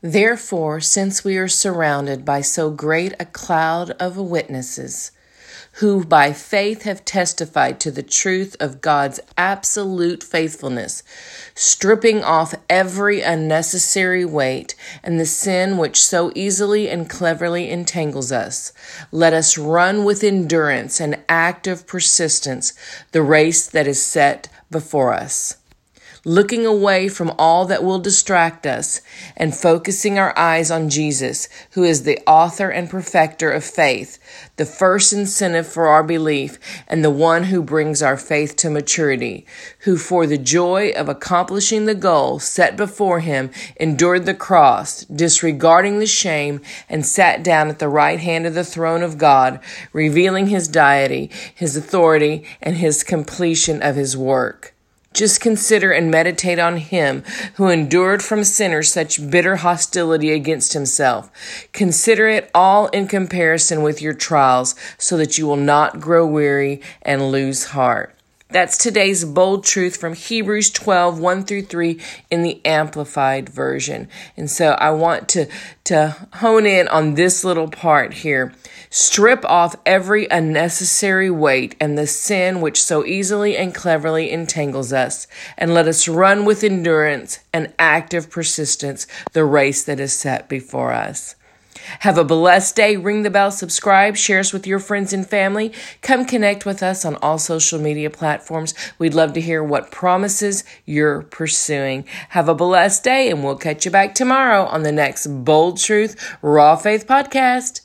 Therefore, since we are surrounded by so great a cloud of witnesses, who by faith have testified to the truth of God's absolute faithfulness, stripping off every unnecessary weight and the sin which so easily and cleverly entangles us, let us run with endurance and active persistence the race that is set before us looking away from all that will distract us and focusing our eyes on Jesus, who is the author and perfecter of faith, the first incentive for our belief, and the one who brings our faith to maturity, who for the joy of accomplishing the goal set before him endured the cross, disregarding the shame, and sat down at the right hand of the throne of God, revealing his deity, his authority, and his completion of his work. Just consider and meditate on him who endured from sinners such bitter hostility against himself. Consider it all in comparison with your trials so that you will not grow weary and lose heart. That's today's bold truth from Hebrews 12, 1 through 3 in the Amplified Version. And so I want to, to hone in on this little part here. Strip off every unnecessary weight and the sin which so easily and cleverly entangles us, and let us run with endurance and active persistence the race that is set before us. Have a blessed day. Ring the bell, subscribe, share us with your friends and family. Come connect with us on all social media platforms. We'd love to hear what promises you're pursuing. Have a blessed day, and we'll catch you back tomorrow on the next Bold Truth Raw Faith podcast.